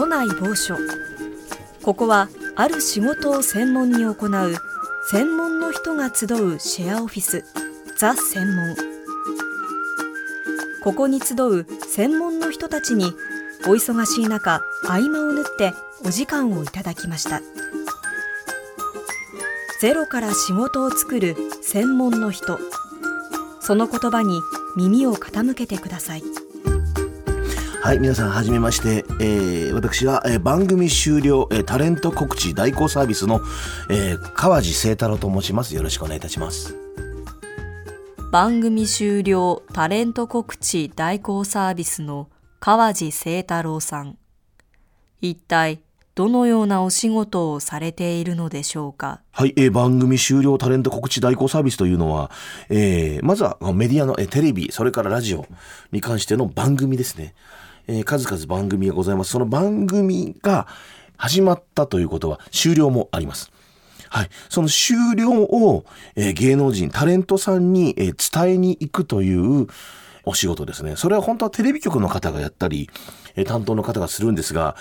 都内某所。ここはある仕事を専門に行う専門の人が集うシェアオフィスザ専門。ここに集う専門の人たちにお忙しい中合間を縫ってお時間をいただきました。ゼロから仕事を作る専門の人。その言葉に耳を傾けてください。はい、皆さん、はじめまして。えー私は、えー番組終了、えータレント告知代行サービスの、えー川地聖太郎と申します。よろしくお願いいたします。番組終了タレント告知代行サービスの川地聖太郎さん一体どのようなお仕事をされているのでしょうか？はい、えー番組終了タレント告知代行サービスというのは、えーまずはメディアの、えーテレビ、それからラジオに関しての番組ですね。えー数々番組がございます。その番組が始まったということは終了もあります。はい。その終了を、えー芸能人、タレントさんに、えー伝えに行くというお仕事ですね。それは本当はテレビ局の方がやったり、えー担当の方がするんですが、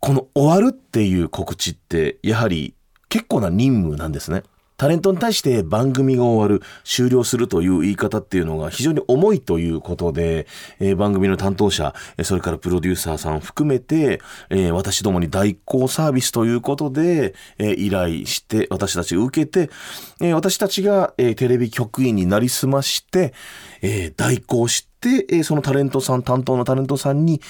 この終わるっていう告知って、やはり結構な任務なんですね。タレントに対して番組が終わる、終了するという言い方っていうのが非常に重いということで、えー番組の担当者、それからプロデューサーさん含めて、えー私どもに代行サービスということで、えー依頼して、私たち受けて、えー私たちが、えーテレビ局員になりすまして、えー代行して、えーそのタレントさん、担当のタレントさんに、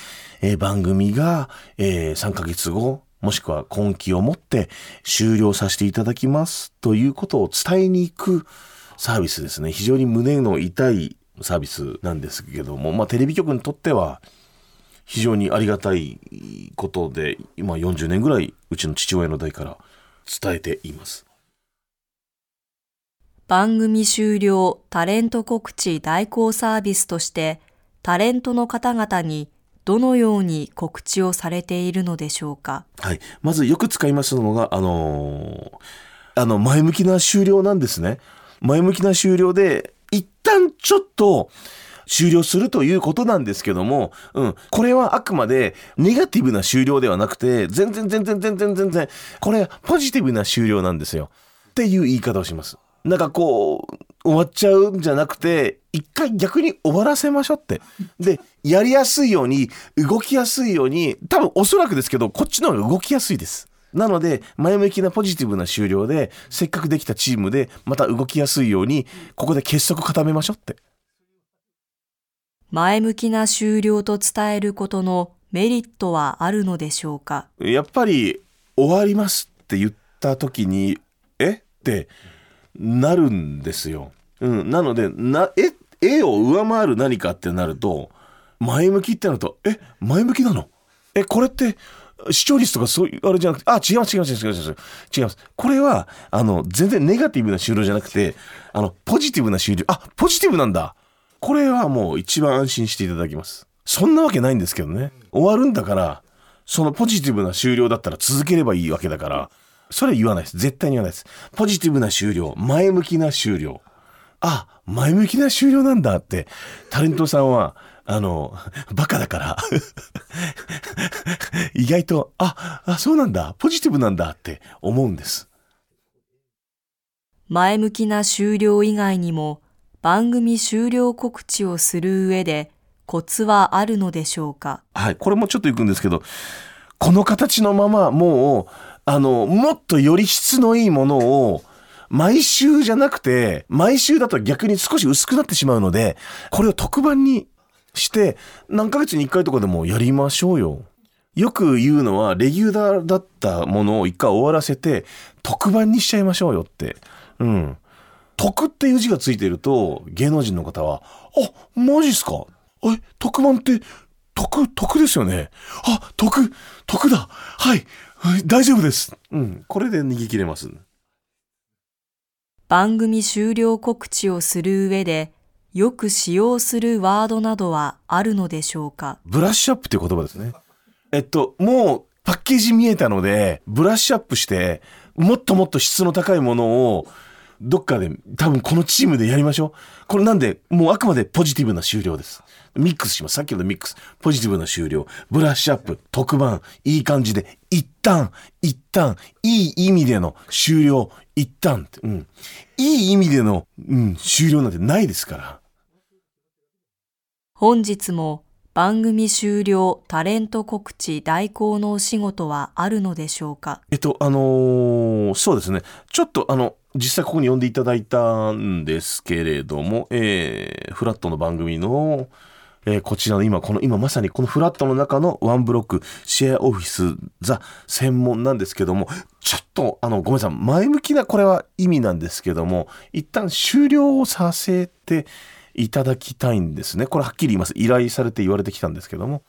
えー番組が、えー3ヶ月後、もしくは今期をもって終了させていただきますということを伝えに行くサービスですね。非常に胸の痛いサービスなんですけども、まあテレビ局にとっては非常にありがたいことで、今40年ぐらいうちの父親の代から伝えています。番組終了タレント告知代行サービスとしてタレントの方々にどのように告知をされているのでしょうか？はい。まずよく使いますのが、あのーあの、前向きな終了なんですね。前向きな終了で、一旦ちょっと、終了するということなんですけども、うん。これはあくまでネガティブな終了ではなくて、全然全然全然全然、これポジティブな終了なんですよ。っていう言い方をします。なんかこう、終わっちゃうんじゃなくて、一回逆に終わらせましょうって。で、やりやすいように、動きやすいように、多分おそらくですけど、こっちの方が動きやすいです。なので、前向きなポジティブな終了で、せっかくできたチームで、また動きやすいように、ここで結束固めましょうって。前向きな終了と伝えることのメリットはあるのでしょうか？やっぱり、終わりますって言った時に、え？ってなるんですよ。うん。なので、な、え、絵を上回る何かってなると、前向きってなると、え、前向きなの？え、これって、視聴率とかそういう、あれじゃなくて、あ、違います、違います、違います、違います。違います。これは、あの、全然ネガティブな終了じゃなくて、あの、ポジティブな終了。あ、ポジティブなんだ。これはもう一番安心していただきます。そんなわけないんですけどね。終わるんだから、そのポジティブな終了だったら続ければいいわけだから、それは言わないです。絶対に言わないです。ポジティブな終了、前向きな終了。あ、前向きな終了なんだって、タレントさんは、あの、バカだから、意外と、あ、あ、そうなんだ、ポジティブなんだって思うんです。前向きな終了以外にも番組終了告知をする上でコツはあるのでしょうか？はい、これもちょっといくんですけど、この形のまま、もう、あの、もっとより質のいいものを、毎週じゃなくて、毎週だと逆に少し薄くなってしまうので、これを特番にして、何ヶ月に一回とかでもやりましょうよ。よく言うのは、レギュラーだったものを一回終わらせて、特番にしちゃいましょうよって。うん。徳っていう字がついてると、芸能人の方は、あ、マジっすか？え、特番って、徳、徳ですよね？あ、徳、徳だ。はい大丈夫です。うん。これで逃げ切れます。番組終了告知をする上でよく使用するワードなどはあるのでしょうか？ブラッシュアップっていう言葉ですね。えっと、もうパッケージ見えたので、ブラッシュアップして、もっともっと質の高いものをどっかで多分このチームでやりましょう。これなんで、もうあくまでポジティブな終了です。ミックスします。さっきのミックス。ポジティブな終了。ブラッシュアップ。特番。いい感じで。一旦、一旦、いい意味での終了。一旦って。うん。いい意味での、うん、終了なんてないですから。本日も番組終了タレント告知代行のお仕事はあるのでしょうか？えっと、あのーそうですね。ちょっとあの、実際ここに呼んでいただいたんですけれども、えー、フラットの番組の、えーこちらの今、この、今まさにこのフラットの中のワンブロック、シェアオフィス、ザ、専門なんですけども、ちょっと、あの、ごめんなさい、前向きなこれは意味なんですけども、一旦終了をさせていただきたいんですね。これはっきり言います。依頼されて言われてきたんですけども。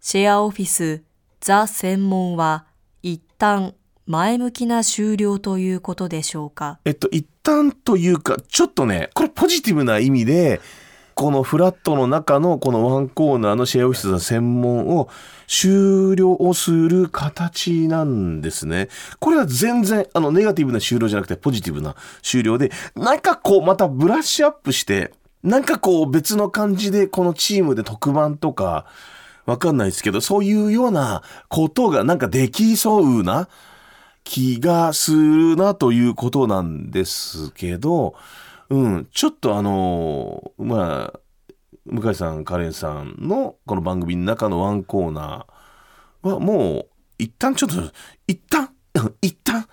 シェアオフィスザ専門は一旦前向きな終了ということでしょうか？えっと、一旦というか、ちょっとね、これポジティブな意味で、このフラットの中のこのワンコーナーのシェアオフィスの専門を終了をする形なんですね。これは全然、あの、ネガティブな終了じゃなくてポジティブな終了で、なんかこう、またブラッシュアップして、なんかこう別の感じでこのチームで特番とか、わかんないですけど、そういうようなことがなんかできそうな、気がするなということなんですけど、うん、ちょっとあの、まあ、向井さん、カレンさんのこの番組の中のワンコーナーはもう、一旦ちょっと、一旦、一旦、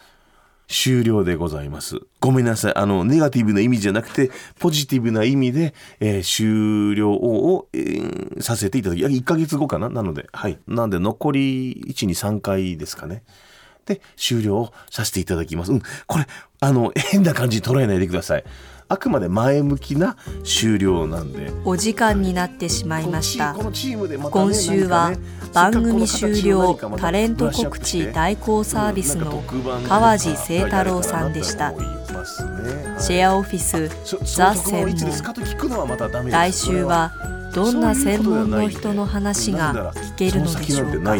終了でございます。ごめんなさい。あの、ネガティブな意味じゃなくて、ポジティブな意味で、えー終了を、えーさせていただき、1ヶ月後かな？なので、はい。なんで、残り1、2、3回ですかね。で、終了をさせていただきます。うん。これ、あの、変な感じに捉えないでください。あくまで前向きな終了なんで。お時間になってしまいました。今週は番組終了タレント告知代行サービスの川地清太郎さんでした。シェアオフィスザ専門門来週はどんな専門の人の話が聞けるのでしょうか？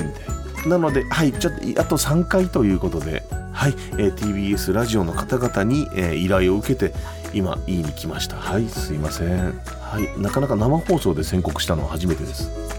なので、はい、ちょっとあと3回ということで、はい、えー TBS ラジオの方々に、えー依頼を受けて、今、言いに来ました。はい、すいません。はい、なかなか生放送で宣告したのは初めてです。